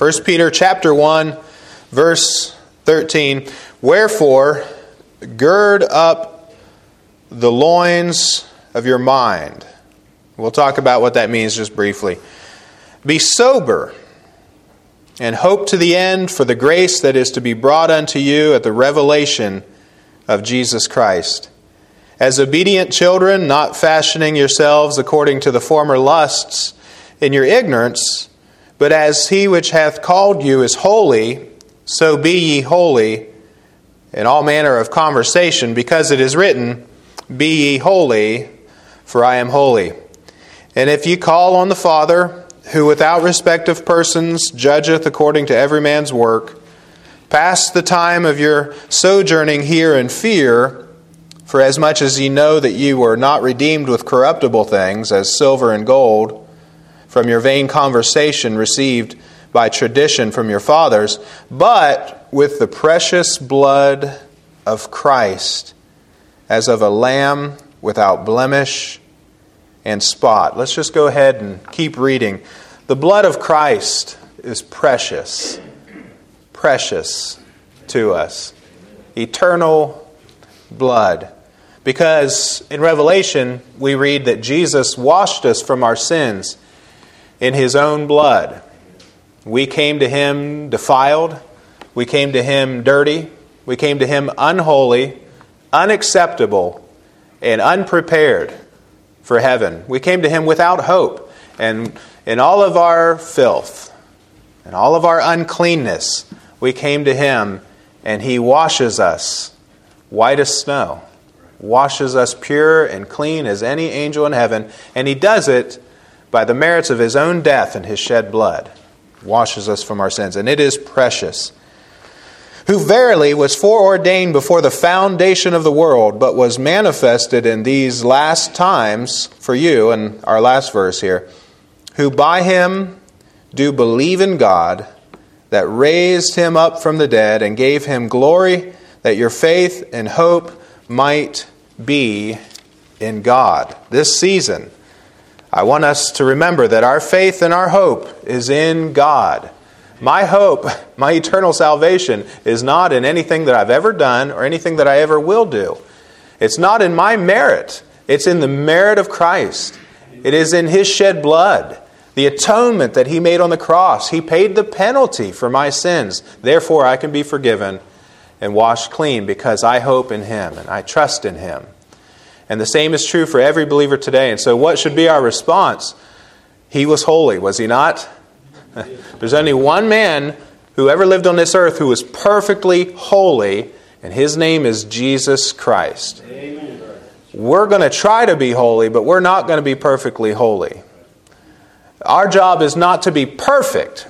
1 Peter chapter 1 verse 13, "Wherefore gird up the loins of your mind." We'll talk about what that means just briefly. Be sober and hope to the end for the grace that is to be brought unto you at the revelation of Jesus Christ. As obedient children, not fashioning yourselves according to the former lusts in your ignorance, but as he which hath called you is holy, so be ye holy in all manner of conversation, because it is written, Be ye holy, for I am holy. And if ye call on the Father, who without respect of persons judgeth according to every man's work, pass the time of your sojourning here in fear, for as much as ye know that ye were not redeemed with corruptible things, as silver and gold, from your vain conversation received by tradition from your fathers, but with the precious blood of Christ, as of a lamb without blemish and spot. Let's just go ahead and keep reading. The blood of Christ is precious, precious to us. Eternal blood. Because in Revelation, we read that Jesus washed us from our sins in his own blood. We came to him defiled, we came to him dirty, we came to him unholy, unacceptable, and unprepared for heaven. We came to him without hope. And in all of our filth and all of our uncleanness, we came to him and he washes us white as snow, washes us pure and clean as any angel in heaven. And he does it by the merits of his own death and his shed blood. Washes us from our sins. And it is precious who verily was foreordained before the foundation of the world, but was manifested in these last times for you, and our last verse here, who by him do believe in God, that raised him up from the dead and gave him glory, that your faith and hope might be in God. This season, I want us to remember that our faith and our hope is in God. My hope, my eternal salvation, is not in anything that I've ever done or anything that I ever will do. It's not in my merit, it's in the merit of Christ. It is in His shed blood, the atonement that He made on the cross. He paid the penalty for my sins. Therefore, I can be forgiven and washed clean because I hope in Him and I trust in Him. And the same is true for every believer today. And so, what should be our response? He was holy, was he not? There's only one man who ever lived on this earth who was perfectly holy, and his name is Jesus Christ. Amen. We're going to try to be holy, but we're not going to be perfectly holy. Our job is not to be perfect.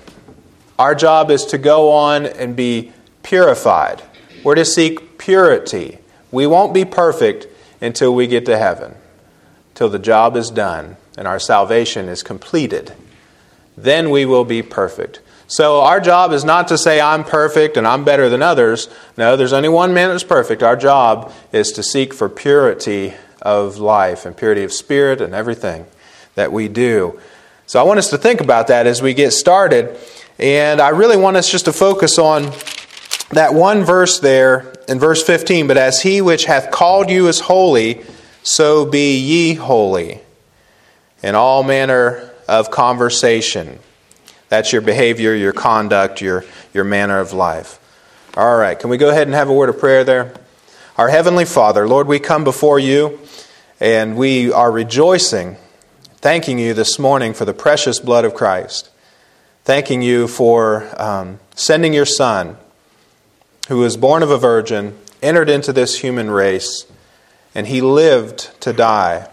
Our job is to go on and be purified. We're to seek purity. We won't be perfect until we get to heaven, till the job is done and our salvation is completed then we will be perfect. So our job is not to say I'm perfect and I'm better than others. No, there's only one man that's perfect. Our job is to seek for purity of life and purity of spirit and everything that we do. So I want us to think about that as we get started. And I really want us just to focus on that one verse there in verse 15. But as he which hath called you is holy, so be ye holy in all manner of conversation. That's your behavior, your conduct, your, your manner of life. All right, can we go ahead and have a word of prayer there? Our Heavenly Father, Lord, we come before you and we are rejoicing, thanking you this morning for the precious blood of Christ. Thanking you for um, sending your Son, who was born of a virgin, entered into this human race, and he lived to die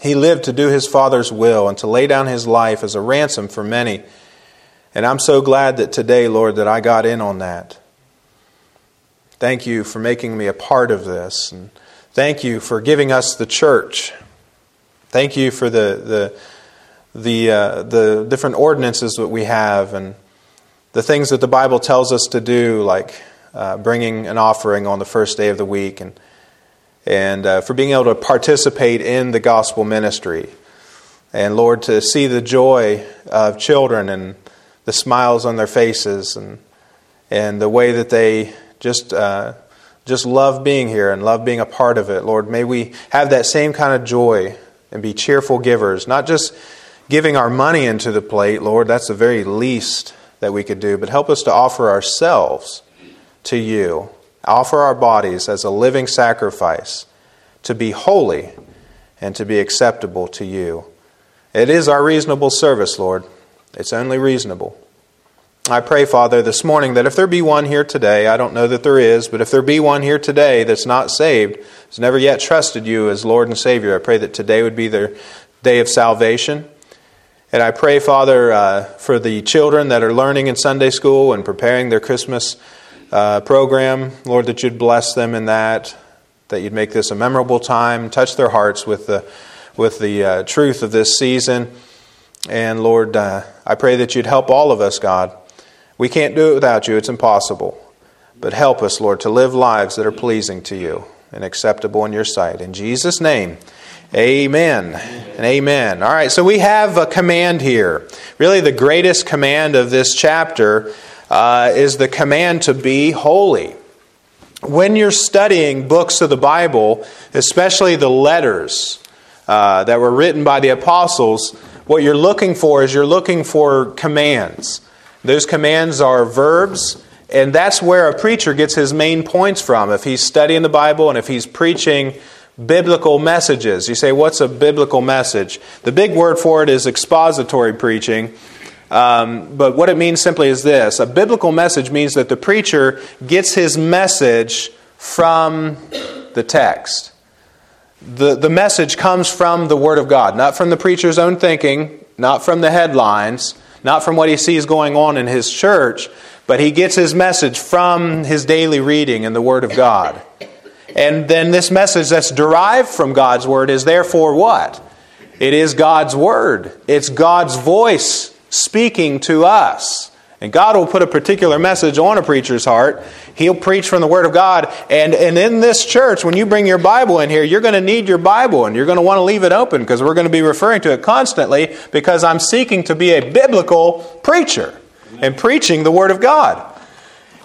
he lived to do his Father's will and to lay down his life as a ransom for many. And I'm so glad that today, Lord, that I got in on that. Thank you for making me a part of this. And thank you for giving us the church. Thank you for the, the, the, uh, the different ordinances that we have and the things that the Bible tells us to do, like uh, bringing an offering on the first day of the week and and uh, for being able to participate in the gospel ministry. And Lord, to see the joy of children and the smiles on their faces and, and the way that they just, uh, just love being here and love being a part of it. Lord, may we have that same kind of joy and be cheerful givers, not just giving our money into the plate, Lord, that's the very least that we could do, but help us to offer ourselves to you, offer our bodies as a living sacrifice to be holy and to be acceptable to you. It is our reasonable service, Lord. It's only reasonable. I pray, Father, this morning that if there be one here today, I don't know that there is, but if there be one here today that's not saved, has never yet trusted you as Lord and Savior, I pray that today would be their day of salvation. And I pray, Father, uh, for the children that are learning in Sunday school and preparing their Christmas uh, program, Lord, that you'd bless them in that, that you'd make this a memorable time, touch their hearts with the, with the uh, truth of this season. And Lord, uh, I pray that you'd help all of us, God. We can't do it without you, it's impossible. But help us, Lord, to live lives that are pleasing to you and acceptable in your sight. In Jesus' name, Amen and amen. All right, so we have a command here. Really, the greatest command of this chapter uh, is the command to be holy. When you're studying books of the Bible, especially the letters uh, that were written by the apostles, what you're looking for is you're looking for commands. Those commands are verbs, and that's where a preacher gets his main points from. If he's studying the Bible and if he's preaching, biblical messages. You say, what's a biblical message? The big word for it is expository preaching. Um, but what it means simply is this a biblical message means that the preacher gets his message from the text. The, the message comes from the Word of God, not from the preacher's own thinking, not from the headlines, not from what he sees going on in his church, but he gets his message from his daily reading in the Word of God. And then this message that's derived from God's Word is therefore what? It is God's Word. It's God's voice speaking to us. And God will put a particular message on a preacher's heart. He'll preach from the Word of God. And, and in this church, when you bring your Bible in here, you're going to need your Bible and you're going to want to leave it open because we're going to be referring to it constantly because I'm seeking to be a biblical preacher and preaching the Word of God.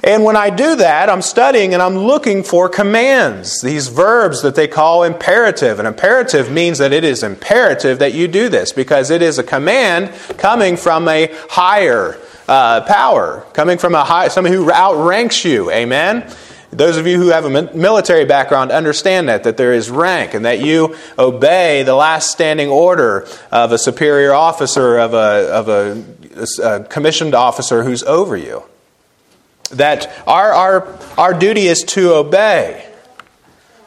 And when I do that, I'm studying and I'm looking for commands, these verbs that they call imperative. And imperative means that it is imperative that you do this because it is a command coming from a higher uh, power, coming from a high, somebody who outranks you. Amen? Those of you who have a military background understand that, that there is rank and that you obey the last standing order of a superior officer, of a, of a, a commissioned officer who's over you that our, our, our duty is to obey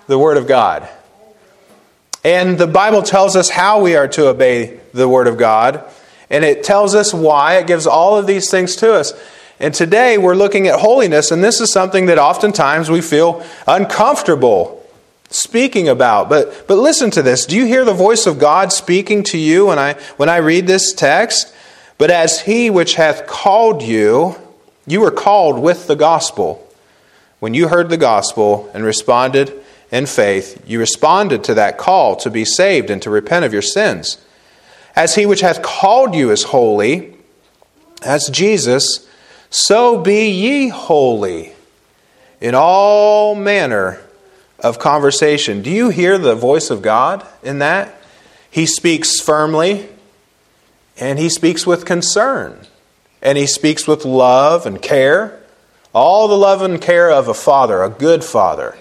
the Word of God. And the Bible tells us how we are to obey the Word of God, and it tells us why. It gives all of these things to us. And today we're looking at holiness, and this is something that oftentimes we feel uncomfortable speaking about. But, but listen to this. Do you hear the voice of God speaking to you when I, when I read this text? But as He which hath called you, you were called with the gospel. When you heard the gospel and responded in faith, you responded to that call to be saved and to repent of your sins. As he which hath called you is holy, as Jesus, so be ye holy in all manner of conversation. Do you hear the voice of God in that? He speaks firmly and he speaks with concern and he speaks with love and care. All the love and care of a father, a good father.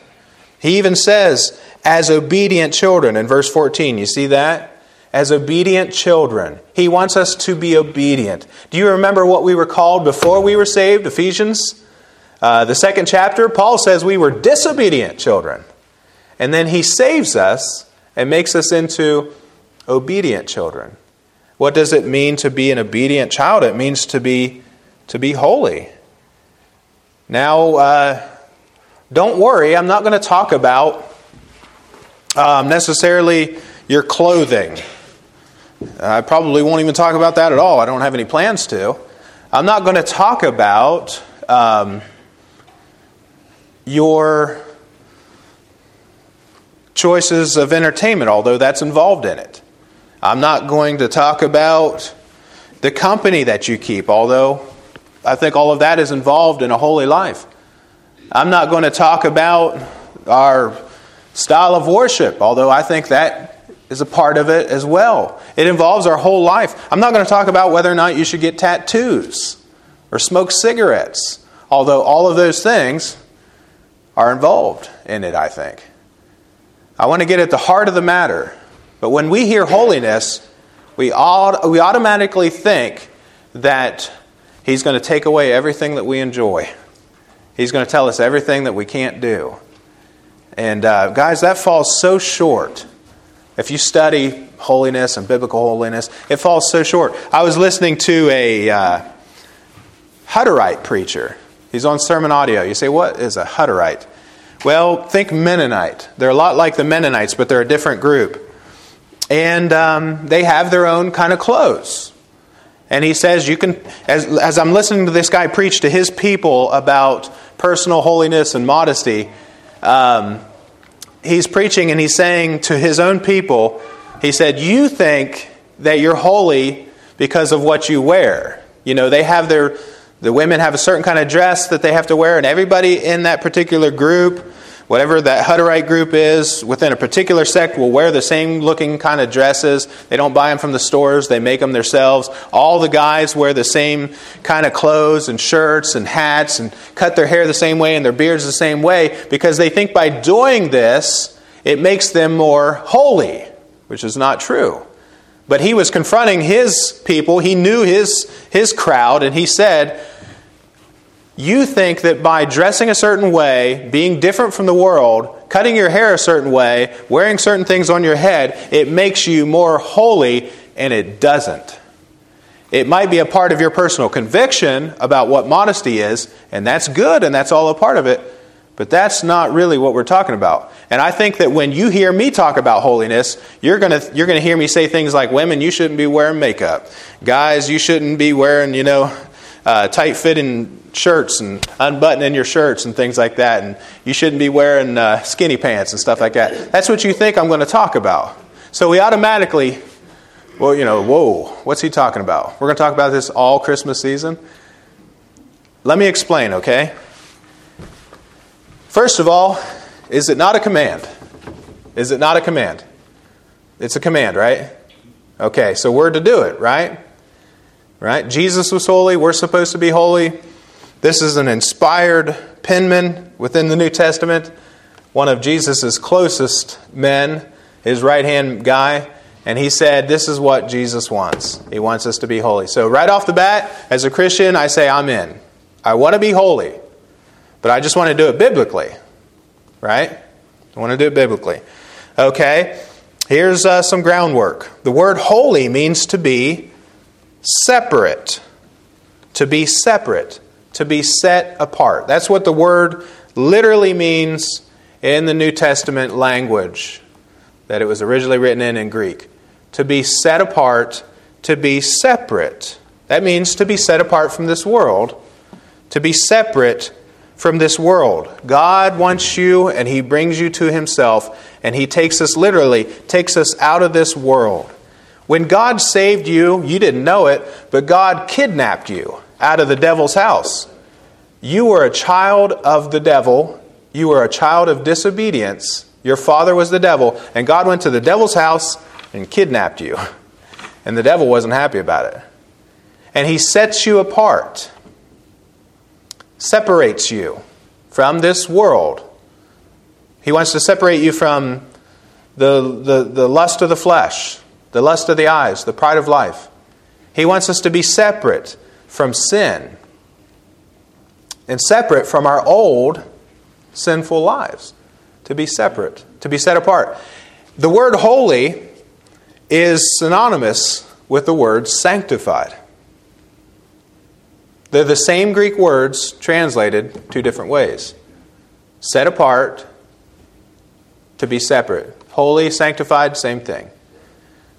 He even says, as obedient children in verse 14. You see that? As obedient children. He wants us to be obedient. Do you remember what we were called before we were saved? Ephesians, uh, the second chapter. Paul says we were disobedient children. And then he saves us and makes us into obedient children. What does it mean to be an obedient child? It means to be to be holy. Now, uh, don't worry. I'm not going to talk about um, necessarily your clothing. I probably won't even talk about that at all. I don't have any plans to. I'm not going to talk about um, your choices of entertainment, although that's involved in it. I'm not going to talk about the company that you keep, although I think all of that is involved in a holy life. I'm not going to talk about our style of worship, although I think that is a part of it as well. It involves our whole life. I'm not going to talk about whether or not you should get tattoos or smoke cigarettes, although all of those things are involved in it, I think. I want to get at the heart of the matter. But when we hear holiness, we, all, we automatically think that He's going to take away everything that we enjoy. He's going to tell us everything that we can't do. And uh, guys, that falls so short. If you study holiness and biblical holiness, it falls so short. I was listening to a uh, Hutterite preacher. He's on sermon audio. You say, what is a Hutterite? Well, think Mennonite. They're a lot like the Mennonites, but they're a different group. And um, they have their own kind of clothes. And he says, you can, as, as I'm listening to this guy preach to his people about personal holiness and modesty, um, he's preaching and he's saying to his own people, he said, You think that you're holy because of what you wear. You know, they have their, the women have a certain kind of dress that they have to wear, and everybody in that particular group whatever that Hutterite group is within a particular sect will wear the same looking kind of dresses. They don't buy them from the stores, they make them themselves. All the guys wear the same kind of clothes and shirts and hats and cut their hair the same way and their beards the same way because they think by doing this, it makes them more holy, which is not true. But he was confronting his people, he knew his, his crowd, and he said, you think that by dressing a certain way, being different from the world, cutting your hair a certain way, wearing certain things on your head, it makes you more holy, and it doesn't. It might be a part of your personal conviction about what modesty is, and that's good, and that's all a part of it, but that's not really what we're talking about. And I think that when you hear me talk about holiness, you're going you're to hear me say things like women, you shouldn't be wearing makeup. Guys, you shouldn't be wearing, you know, uh, tight fitting shirts and unbuttoning your shirts and things like that. And you shouldn't be wearing uh, skinny pants and stuff like that. That's what you think I'm going to talk about. So we automatically, well, you know, whoa, what's he talking about? We're going to talk about this all Christmas season. Let me explain, okay? First of all, is it not a command? Is it not a command? It's a command, right? Okay, so we're to do it, right? Right? Jesus was holy. We're supposed to be holy. This is an inspired penman within the New Testament, one of Jesus' closest men, his right hand guy. And he said, This is what Jesus wants. He wants us to be holy. So, right off the bat, as a Christian, I say, I'm in. I want to be holy, but I just want to do it biblically. Right? I want to do it biblically. Okay, here's uh, some groundwork. The word holy means to be separate. To be separate. To be set apart. That's what the word literally means in the New Testament language that it was originally written in in Greek. To be set apart, to be separate. That means to be set apart from this world, to be separate from this world. God wants you and He brings you to Himself, and He takes us literally, takes us out of this world. When God saved you, you didn't know it, but God kidnapped you out of the devil's house. You were a child of the devil. You were a child of disobedience. Your father was the devil, and God went to the devil's house and kidnapped you. And the devil wasn't happy about it. And he sets you apart, separates you from this world. He wants to separate you from the, the, the lust of the flesh, the lust of the eyes, the pride of life. He wants us to be separate from sin and separate from our old sinful lives. To be separate, to be set apart. The word holy is synonymous with the word sanctified. They're the same Greek words translated two different ways. Set apart, to be separate. Holy, sanctified, same thing.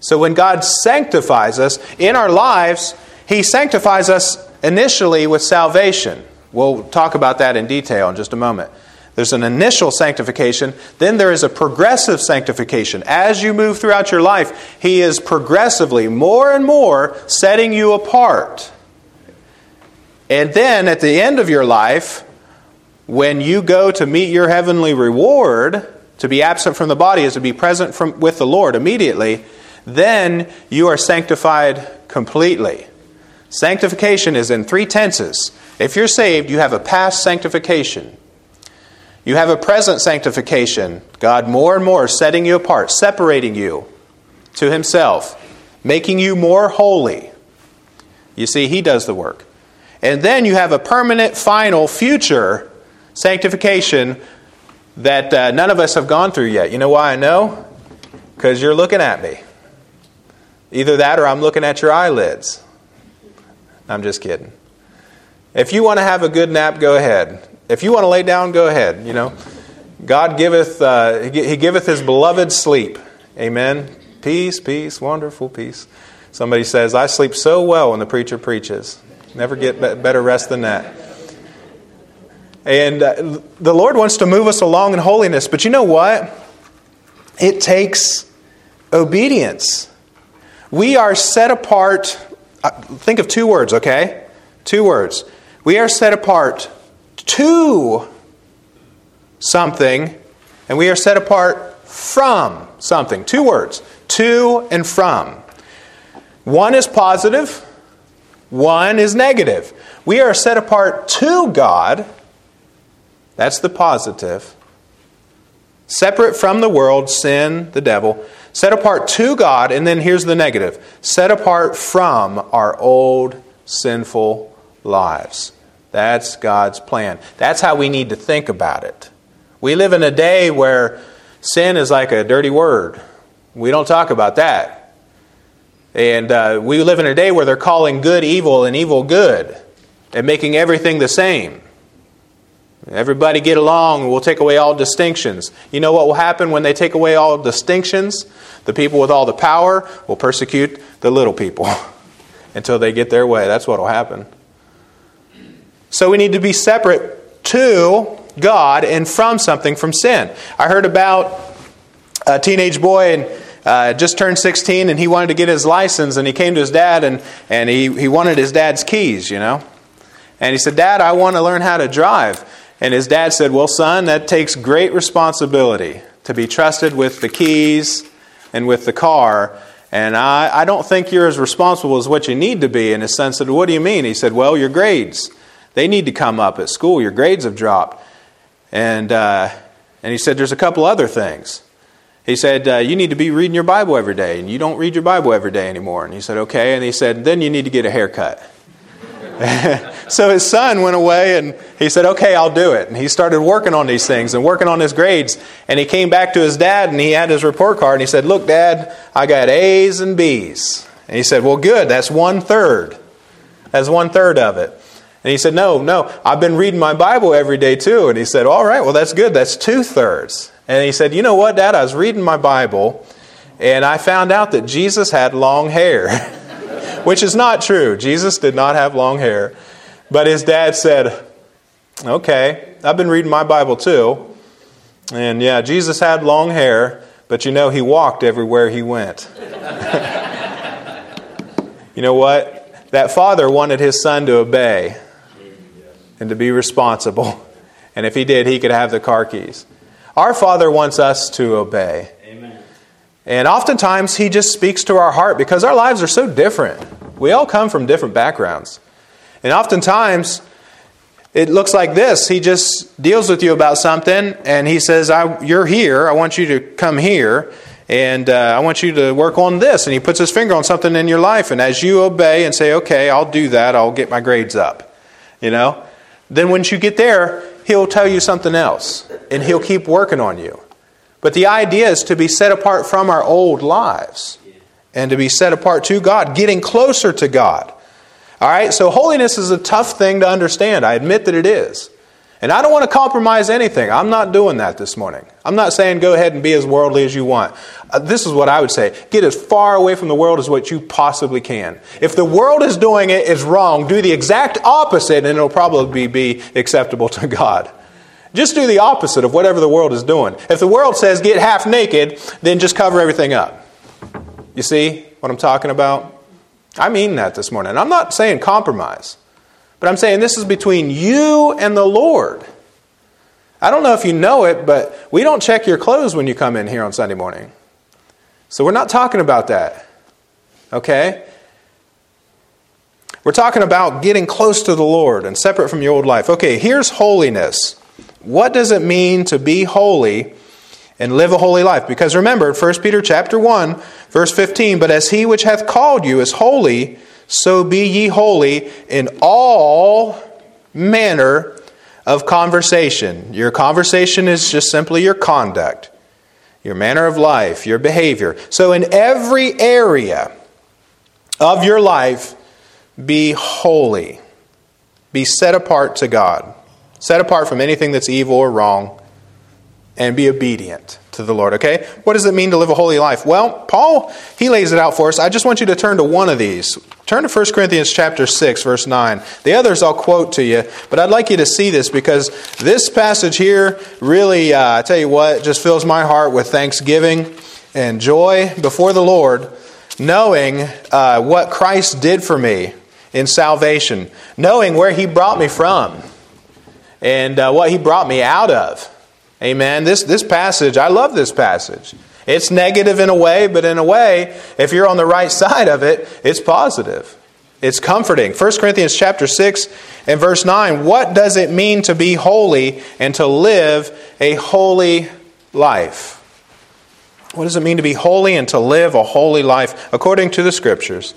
So when God sanctifies us in our lives, He sanctifies us initially with salvation. We'll talk about that in detail in just a moment. There's an initial sanctification, then there is a progressive sanctification. As you move throughout your life, He is progressively, more and more, setting you apart. And then at the end of your life, when you go to meet your heavenly reward, to be absent from the body is to be present from, with the Lord immediately, then you are sanctified completely. Sanctification is in three tenses. If you're saved, you have a past sanctification. You have a present sanctification, God more and more setting you apart, separating you to Himself, making you more holy. You see, He does the work. And then you have a permanent, final, future sanctification that uh, none of us have gone through yet. You know why I know? Because you're looking at me. Either that or I'm looking at your eyelids. I'm just kidding. If you want to have a good nap, go ahead. If you want to lay down, go ahead. You know, God giveth, uh, He giveth His beloved sleep. Amen. Peace, peace, wonderful peace. Somebody says, I sleep so well when the preacher preaches. Never get better rest than that. And uh, the Lord wants to move us along in holiness, but you know what? It takes obedience. We are set apart uh, think of two words, okay? Two words. We are set apart to something, and we are set apart from something. Two words to and from. One is positive, one is negative. We are set apart to God, that's the positive, separate from the world, sin, the devil set apart to God, and then here's the negative set apart from our old sinful lives. That's God's plan. That's how we need to think about it. We live in a day where sin is like a dirty word. We don't talk about that. And uh, we live in a day where they're calling good evil and evil good and making everything the same. Everybody get along, we'll take away all distinctions. You know what will happen when they take away all distinctions? The people with all the power will persecute the little people until they get their way. That's what will happen. So we need to be separate to God and from something from sin. I heard about a teenage boy and uh, just turned 16 and he wanted to get his license and he came to his dad and, and he, he wanted his dad's keys, you know. And he said, Dad, I want to learn how to drive. And his dad said, Well, son, that takes great responsibility to be trusted with the keys and with the car. And I, I don't think you're as responsible as what you need to be in a sense that, what do you mean? He said, Well, your grades. They need to come up at school. Your grades have dropped. And, uh, and he said, There's a couple other things. He said, uh, You need to be reading your Bible every day, and you don't read your Bible every day anymore. And he said, Okay. And he said, Then you need to get a haircut. so his son went away and he said, Okay, I'll do it. And he started working on these things and working on his grades. And he came back to his dad and he had his report card and he said, Look, dad, I got A's and B's. And he said, Well, good. That's one third. That's one third of it. And he said, No, no, I've been reading my Bible every day too. And he said, All right, well, that's good. That's two thirds. And he said, You know what, Dad? I was reading my Bible and I found out that Jesus had long hair. which is not true. Jesus did not have long hair. But his dad said, Okay, I've been reading my Bible too. And yeah, Jesus had long hair, but you know, he walked everywhere he went. you know what? That father wanted his son to obey and to be responsible. And if he did, he could have the car keys. Our Father wants us to obey. And oftentimes, He just speaks to our heart because our lives are so different. We all come from different backgrounds. And oftentimes, it looks like this He just deals with you about something, and He says, You're here. I want you to come here, and uh, I want you to work on this. And He puts His finger on something in your life. And as you obey and say, Okay, I'll do that, I'll get my grades up, you know, then once you get there, He'll tell you something else, and He'll keep working on you. But the idea is to be set apart from our old lives and to be set apart to God, getting closer to God. All right, so holiness is a tough thing to understand. I admit that it is. And I don't want to compromise anything. I'm not doing that this morning. I'm not saying go ahead and be as worldly as you want. Uh, this is what I would say get as far away from the world as what you possibly can. If the world is doing it is wrong, do the exact opposite and it'll probably be acceptable to God. Just do the opposite of whatever the world is doing. If the world says get half naked, then just cover everything up. You see what I'm talking about? I mean that this morning. I'm not saying compromise, but I'm saying this is between you and the Lord. I don't know if you know it, but we don't check your clothes when you come in here on Sunday morning. So we're not talking about that. Okay? We're talking about getting close to the Lord and separate from your old life. Okay, here's holiness. What does it mean to be holy and live a holy life? Because remember, 1 Peter chapter 1, verse 15, but as he which hath called you is holy, so be ye holy in all manner of conversation. Your conversation is just simply your conduct, your manner of life, your behavior. So in every area of your life, be holy. Be set apart to God. Set apart from anything that's evil or wrong. And be obedient to the Lord, okay? What does it mean to live a holy life? Well, Paul, he lays it out for us. I just want you to turn to one of these. Turn to 1 Corinthians chapter 6, verse 9. The others I'll quote to you, but I'd like you to see this because this passage here really, uh, I tell you what, just fills my heart with thanksgiving and joy before the Lord, knowing uh, what Christ did for me in salvation, knowing where He brought me from and uh, what He brought me out of. Amen. This, this passage, I love this passage. It's negative in a way, but in a way, if you're on the right side of it, it's positive. It's comforting. 1 Corinthians chapter 6 and verse 9. What does it mean to be holy and to live a holy life? What does it mean to be holy and to live a holy life according to the scriptures?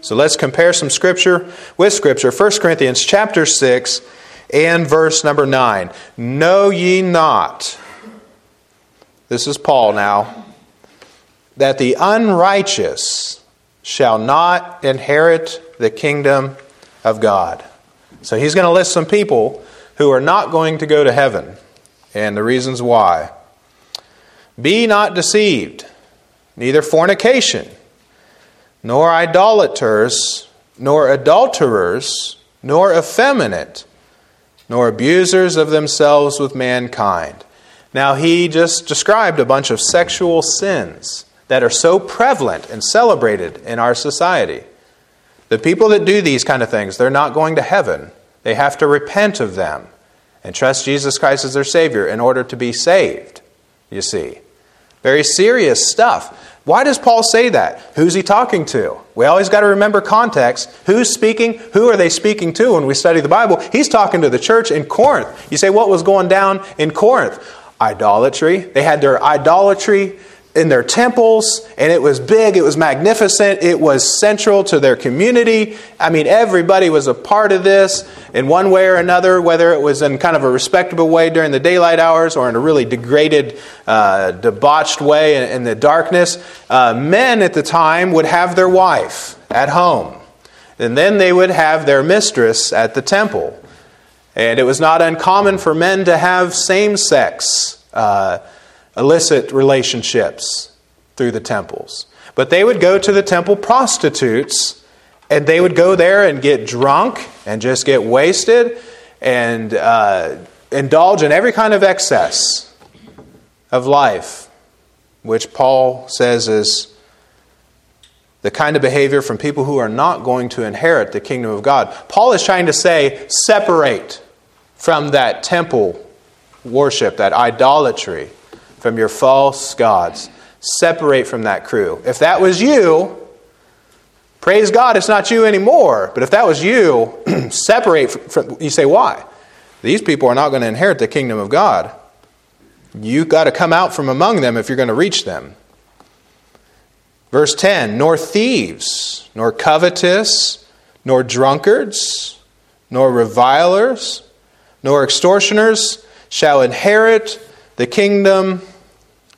So let's compare some scripture with scripture. 1 Corinthians chapter 6 and verse number 9. Know ye not, this is Paul now, that the unrighteous shall not inherit the kingdom of God. So he's going to list some people who are not going to go to heaven and the reasons why. Be not deceived, neither fornication nor idolaters, nor adulterers, nor effeminate, nor abusers of themselves with mankind. Now, he just described a bunch of sexual sins that are so prevalent and celebrated in our society. The people that do these kind of things, they're not going to heaven. They have to repent of them and trust Jesus Christ as their Savior in order to be saved, you see. Very serious stuff. Why does Paul say that? Who's he talking to? We always got to remember context. Who's speaking? Who are they speaking to when we study the Bible? He's talking to the church in Corinth. You say, what was going down in Corinth? Idolatry. They had their idolatry in their temples, and it was big, it was magnificent, it was central to their community. I mean, everybody was a part of this in one way or another, whether it was in kind of a respectable way during the daylight hours or in a really degraded, uh, debauched way in, in the darkness. Uh, men at the time would have their wife at home, and then they would have their mistress at the temple. And it was not uncommon for men to have same sex. Uh, illicit relationships through the temples. But they would go to the temple prostitutes and they would go there and get drunk and just get wasted and uh, indulge in every kind of excess of life, which Paul says is the kind of behavior from people who are not going to inherit the kingdom of God. Paul is trying to say, separate from that temple worship, that idolatry from your false gods. Separate from that crew. If that was you, praise God, it's not you anymore. But if that was you, separate from, you say, why? These people are not going to inherit the kingdom of God. You've got to come out from among them if you're going to reach them. Verse 10 Nor thieves, nor covetous, nor drunkards, nor revilers, nor extortioners shall inherit the kingdom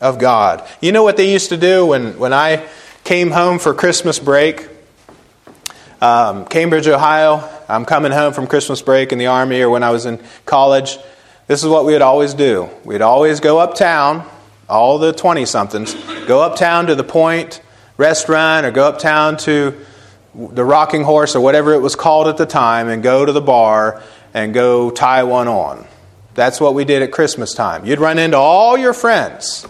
of God. You know what they used to do when, when I came home for Christmas break? Um, Cambridge, Ohio. I'm coming home from Christmas break in the Army or when I was in college. This is what we would always do. We'd always go uptown, all the 20 somethings, go uptown to the Point restaurant or go uptown to the Rocking Horse or whatever it was called at the time and go to the bar and go tie one on. That's what we did at Christmas time. You'd run into all your friends,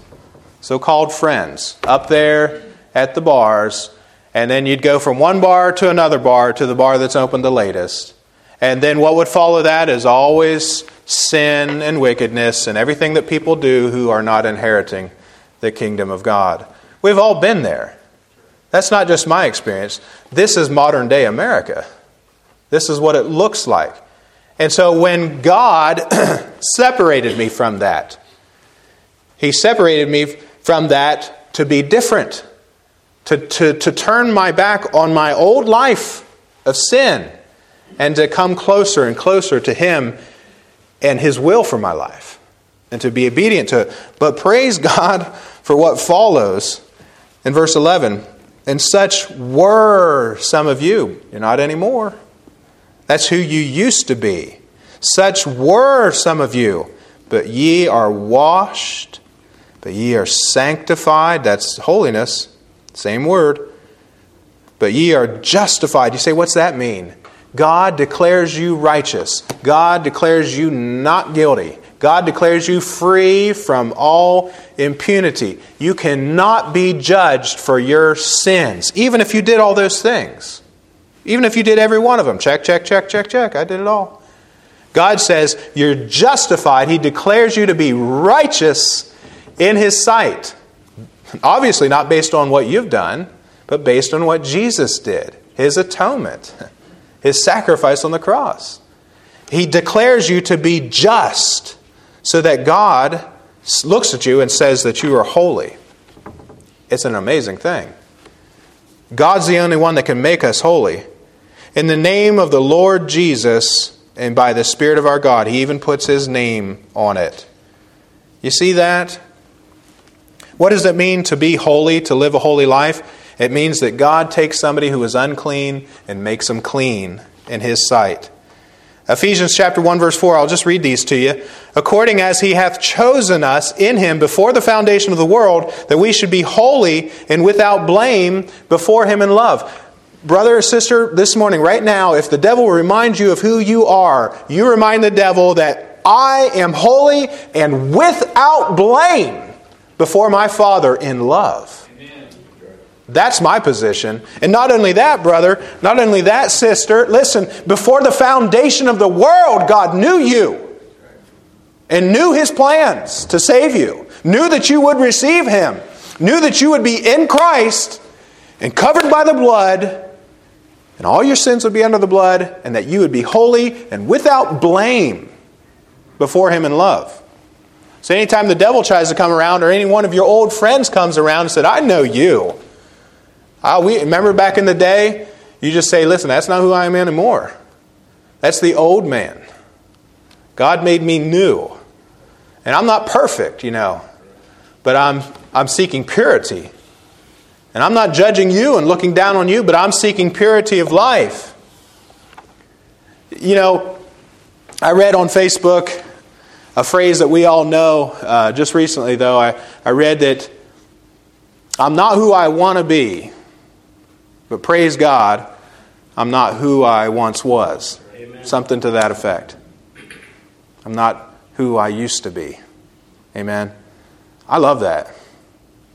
so called friends, up there at the bars, and then you'd go from one bar to another bar to the bar that's open the latest. And then what would follow that is always sin and wickedness and everything that people do who are not inheriting the kingdom of God. We've all been there. That's not just my experience. This is modern day America. This is what it looks like. And so when God separated me from that, He separated me from that to be different, to, to, to turn my back on my old life of sin, and to come closer and closer to Him and His will for my life, and to be obedient to it. But praise God for what follows in verse 11. And such were some of you. You're not anymore. That's who you used to be. Such were some of you, but ye are washed, ye are sanctified. That's holiness, same word. But ye are justified. You say, what's that mean? God declares you righteous. God declares you not guilty. God declares you free from all impunity. You cannot be judged for your sins, even if you did all those things. Even if you did every one of them. Check, check, check, check, check. I did it all. God says you're justified. He declares you to be righteous in His sight. Obviously, not based on what you've done, but based on what Jesus did His atonement, His sacrifice on the cross. He declares you to be just so that God looks at you and says that you are holy. It's an amazing thing. God's the only one that can make us holy. In the name of the Lord Jesus and by the Spirit of our God, He even puts His name on it. You see that? What does it mean to be holy, to live a holy life? It means that God takes somebody who is unclean and makes them clean in His sight. Ephesians chapter 1 verse 4, I'll just read these to you. According as he hath chosen us in him before the foundation of the world, that we should be holy and without blame before him in love brother or sister, this morning, right now, if the devil reminds you of who you are, you remind the devil that I am holy and without blame before my Father in love. That's my position. And not only that, brother, not only that, sister, listen, before the foundation of the world, God knew you and knew his plans to save you, knew that you would receive him, knew that you would be in Christ and covered by the blood and all your sins would be under the blood, and that you would be holy and without blame before Him in love. So, anytime the devil tries to come around, or any one of your old friends comes around and said, I know you. Uh, we, remember back in the day, you just say, Listen, that's not who I am anymore. That's the old man. God made me new. And I'm not perfect, you know, but I'm, I'm seeking purity. And I'm not judging you and looking down on you, but I'm seeking purity of life. You know, I read on Facebook a phrase that we all know uh, just recently, though. I, I read that I'm not who I want to be, but praise God, I'm not who I once was. Amen. Something to that effect. I'm not who I used to be. Amen. I love that.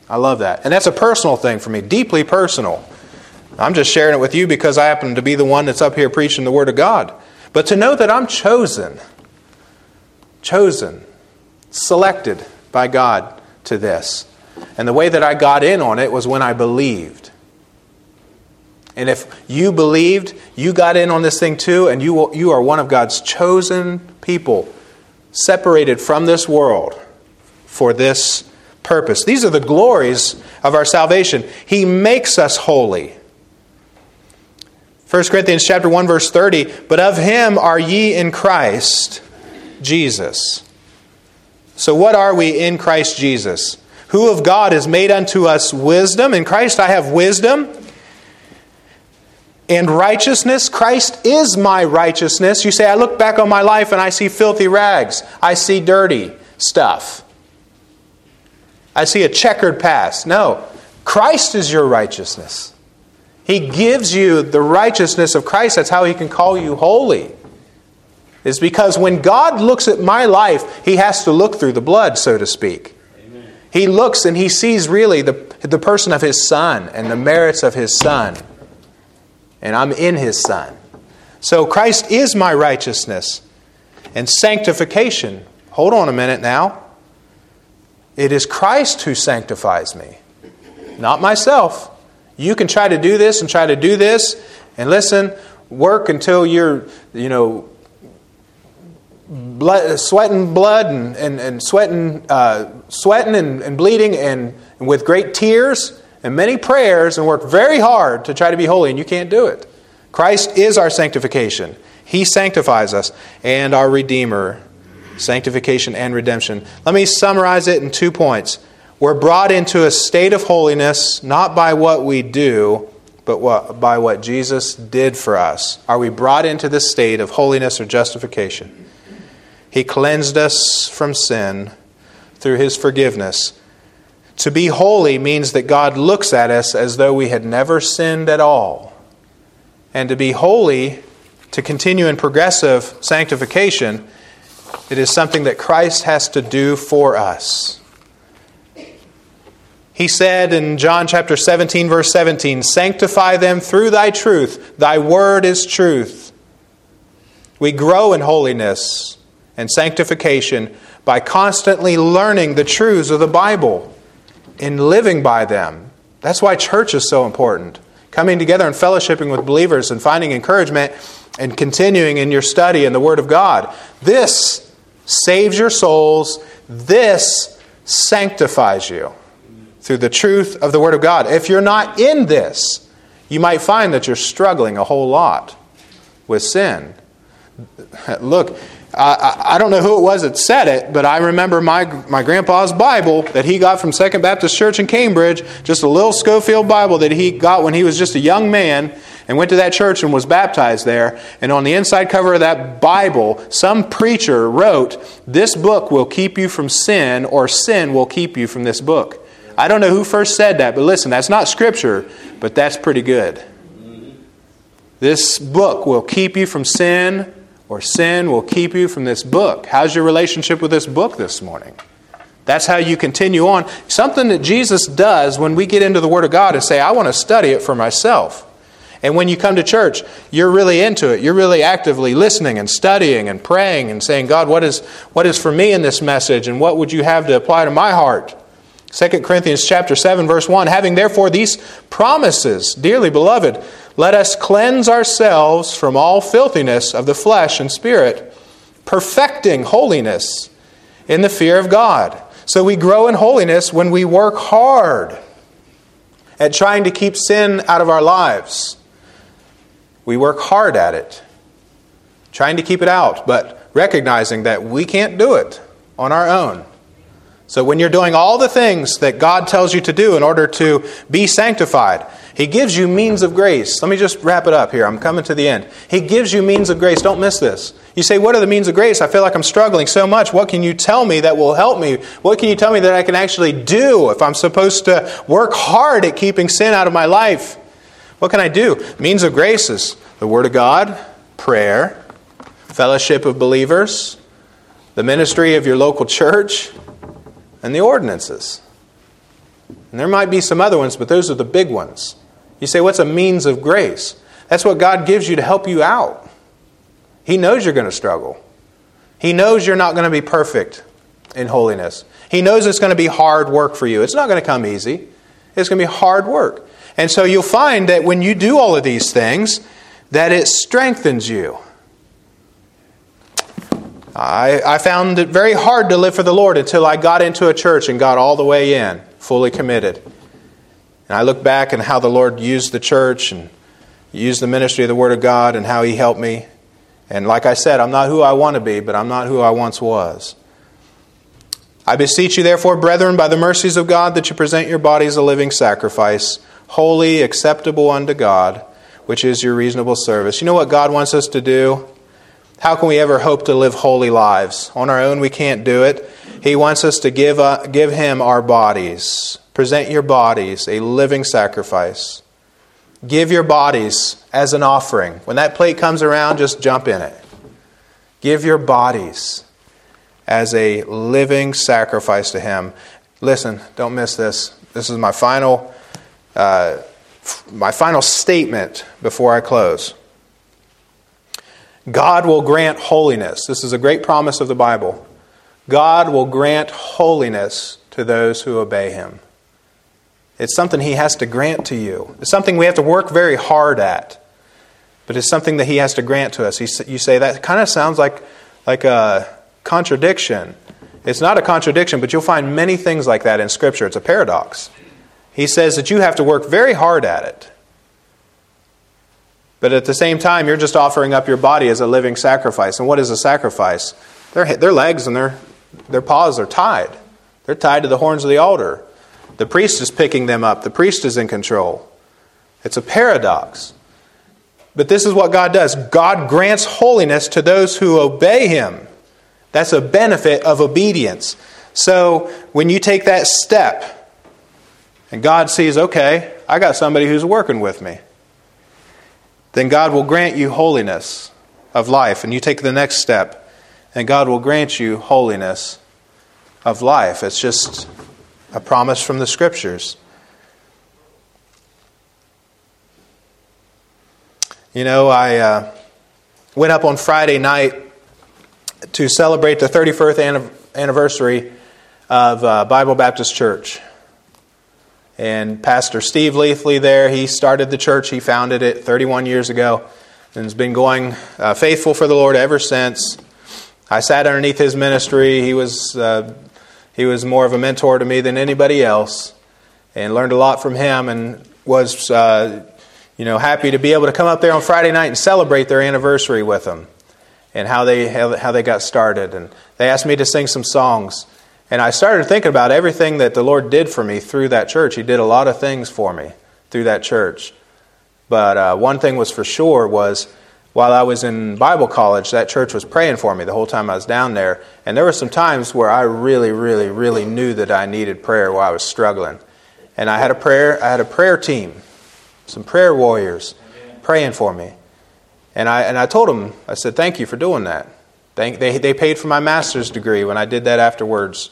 I love that. And that's a personal thing for me, deeply personal. I'm just sharing it with you because I happen to be the one that's up here preaching the Word of God. But to know that I'm chosen, chosen, selected by God to this. And the way that I got in on it was when I believed. And if you believed, you got in on this thing too, and you, you are one of God's chosen people, separated from this world for this purpose. These are the glories of our salvation. He makes us holy. 1 Corinthians chapter 1 verse 30, but of him are ye in Christ Jesus. So what are we in Christ Jesus? Who of God is made unto us wisdom? In Christ I have wisdom and righteousness. Christ is my righteousness. You say, I look back on my life and I see filthy rags. I see dirty stuff. I see a checkered past. No, Christ is your righteousness. He gives you the righteousness of Christ. That's how He can call you holy. Is because when God looks at my life, He has to look through the blood, so to speak. Amen. He looks and He sees really the, the person of His Son and the merits of His Son. And I'm in His Son. So Christ is my righteousness. And sanctification, hold on a minute now. It is Christ who sanctifies me, not myself. You can try to do this and try to do this, and listen, work until you're, you know, blood, sweating blood and, and, and sweating, uh, sweating and, and bleeding and, and with great tears and many prayers and work very hard to try to be holy, and you can't do it. Christ is our sanctification. He sanctifies us and our Redeemer. Sanctification and redemption. Let me summarize it in two points. We're brought into a state of holiness not by what we do, but what, by what Jesus did for us. Are we brought into this state of holiness or justification? He cleansed us from sin through his forgiveness. To be holy means that God looks at us as though we had never sinned at all. And to be holy, to continue in progressive sanctification, it is something that Christ has to do for us. He said in John chapter 17, verse 17, Sanctify them through thy truth. Thy word is truth. We grow in holiness and sanctification by constantly learning the truths of the Bible and living by them. That's why church is so important. Coming together and fellowshipping with believers and finding encouragement and continuing in your study in the Word of God. This saves your souls. This sanctifies you through the truth of the Word of God. If you're not in this, you might find that you're struggling a whole lot with sin. Look, I, I, don't know who it was that said it, but I remember my, my grandpa's Bible that he got from Second Baptist Church in Cambridge, just a little Scofield Bible that he got when he was just a young man and went to that church and was baptized there. And on the inside cover of that Bible, some preacher wrote, This book will keep you from sin, or sin will keep you from this book. I don't know who first said that, but listen, that's not scripture, but that's pretty good. This book will keep you from sin, or sin will keep you from this book. How's your relationship with this book this morning? That's how you continue on. Something that Jesus does when we get into the Word of God and say, I want to study it for myself. And when you come to church, you're really into it. You're really actively listening and studying and praying and saying, God, what is, what is for me in this message and what would you have to apply to my heart? 2 Corinthians chapter 7 verse 1 having therefore these promises dearly beloved let us cleanse ourselves from all filthiness of the flesh and spirit, perfecting holiness in the fear of God. So we grow in holiness when we work hard at trying to keep sin out of our lives. We work hard at it, trying to keep it out, but recognizing that we can't do it on our own. So when you're doing all the things that God tells you to do in order to be sanctified, he gives you means of grace. Let me just wrap it up here. I'm coming to the end. He gives you means of grace. Don't miss this. You say, What are the means of grace? I feel like I'm struggling so much. What can you tell me that will help me? What can you tell me that I can actually do if I'm supposed to work hard at keeping sin out of my life? What can I do? Means of grace is the Word of God, prayer, fellowship of believers, the ministry of your local church, and the ordinances. And there might be some other ones, but those are the big ones. You say, what's a means of grace? That's what God gives you to help you out. He knows you're going to struggle. He knows you're not going to be perfect in holiness. He knows it's going to be hard work for you. It's not going to come easy, it's going to be hard work. And so you'll find that when you do all of these things, that it strengthens you. I, I found it very hard to live for the Lord until I got into a church and got all the way in, fully committed. And I look back and how the Lord used the church and used the ministry of the Word of God and how He helped me. And like I said, I'm not who I want to be, but I'm not who I once was. I beseech you, therefore, brethren, by the mercies of God, that you present your bodies a living sacrifice, holy, acceptable unto God, which is your reasonable service. You know what God wants us to do? How can we ever hope to live holy lives? On our own, we can't do it. He wants us to give, uh, give Him our bodies. Present your bodies a living sacrifice. Give your bodies as an offering. When that plate comes around, just jump in it. Give your bodies as a living sacrifice to Him. Listen, don't miss this. This is my final, uh, my final statement before I close. God will grant holiness. This is a great promise of the Bible. God will grant holiness to those who obey Him. It's something He has to grant to you. It's something we have to work very hard at, but it's something that He has to grant to us. You say that kind of sounds like, like a contradiction. It's not a contradiction, but you'll find many things like that in Scripture. It's a paradox. He says that you have to work very hard at it. But at the same time, you're just offering up your body as a living sacrifice. And what is a sacrifice? Their, their legs and their, their paws are tied. They're tied to the horns of the altar. The priest is picking them up, the priest is in control. It's a paradox. But this is what God does God grants holiness to those who obey Him. That's a benefit of obedience. So when you take that step, and God sees, okay, I got somebody who's working with me, then God will grant you holiness of life. And you take the next step, and God will grant you holiness of life. It's just a promise from the Scriptures. You know, I uh, went up on Friday night to celebrate the 31st anniversary of uh, Bible Baptist Church. And Pastor Steve Leafley there, he started the church. He founded it 31 years ago and has been going uh, faithful for the Lord ever since. I sat underneath his ministry. He was, uh, he was more of a mentor to me than anybody else and learned a lot from him and was uh, you know, happy to be able to come up there on Friday night and celebrate their anniversary with them and how they, how they got started. And they asked me to sing some songs. And I started thinking about everything that the Lord did for me through that church. He did a lot of things for me through that church. But uh, one thing was for sure was while I was in Bible college, that church was praying for me the whole time I was down there. And there were some times where I really, really, really knew that I needed prayer while I was struggling. And I had a prayer, I had a prayer team, some prayer warriors praying for me. And I, and I told them, I said, thank you for doing that. Thank, they, they paid for my master's degree when I did that afterwards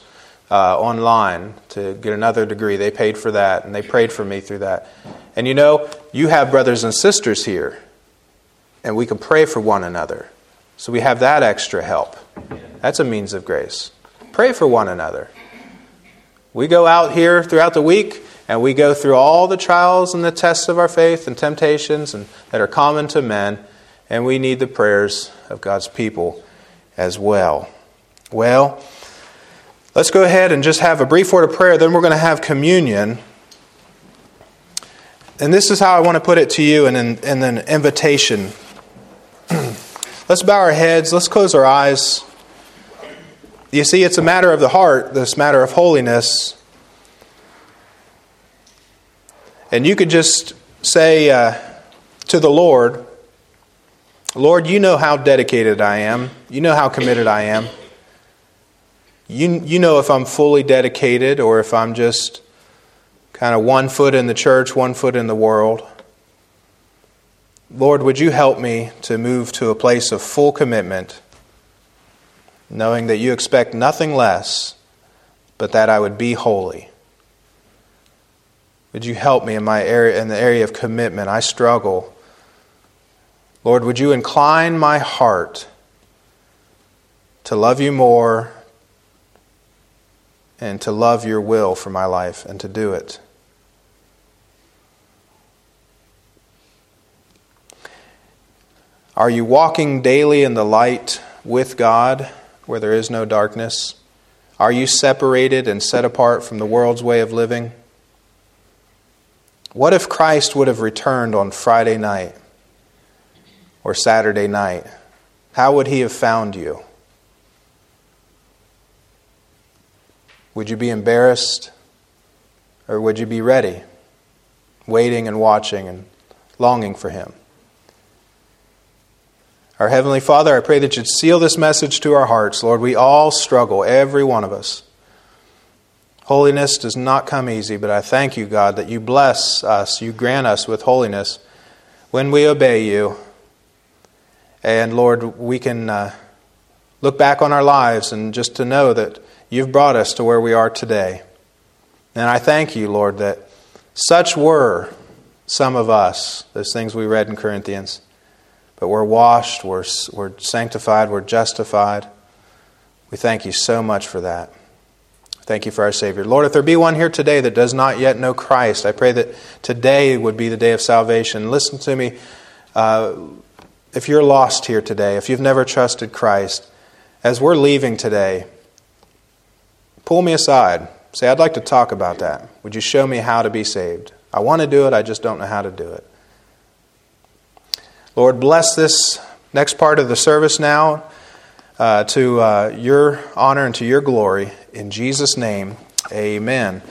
uh, online to get another degree. They paid for that, and they prayed for me through that. And you know, you have brothers and sisters here, and we can pray for one another. So we have that extra help. That's a means of grace. Pray for one another. We go out here throughout the week and we go through all the trials and the tests of our faith and temptations and, that are common to men and we need the prayers of God's people as well. Well, let's go ahead and just have a brief word of prayer, then we're going to have communion. And this is how I want to put it to you in an, in an invitation. let's bow our heads, let's close our eyes. You see, it's a matter of the heart, this matter of holiness. And you could just say uh, to the Lord, Lord, you know how dedicated I am. You know how committed I am. You, you know if I'm fully dedicated or if I'm just kind of one foot in the church, one foot in the world. Lord, would you help me to move to a place of full commitment, knowing that you expect nothing less but that I would be holy? Would you help me in my area in the area of commitment? I struggle Lord, would you incline my heart to love you more and to love your will for my life and to do it? Are you walking daily in the light with God where there is no darkness? Are you separated and set apart from the world's way of living? What if Christ would have returned on Friday night? or Saturday night, how would he have found you? Would you be embarrassed or would you be ready, waiting and watching and longing for him? Our Heavenly Father, I pray that you'd seal this message to our hearts. Lord, we all struggle, every one of us. Holiness does not come easy, but I thank you, God, that you bless us, you grant us with holiness when we obey you and Lord, we can, uh, look back on our lives and just to know that you've brought us to where we are today. And I thank you, Lord, that such were some of us, those things we read in Corinthians. But we're washed, we're, we're sanctified, we're justified. We thank you so much for that. Thank you for our Savior. Lord, if there be one here today that does not yet know Christ, I pray that today would be the day of salvation. Listen to me. Uh, if you're lost here today, if you've never trusted Christ, as we're leaving today, pull me aside. Say, I'd like to talk about that. Would you show me how to be saved? I want to do it, I just don't know how to do it. Lord, bless this next part of the service now uh, to uh, your honor and to your glory. In Jesus' name, amen.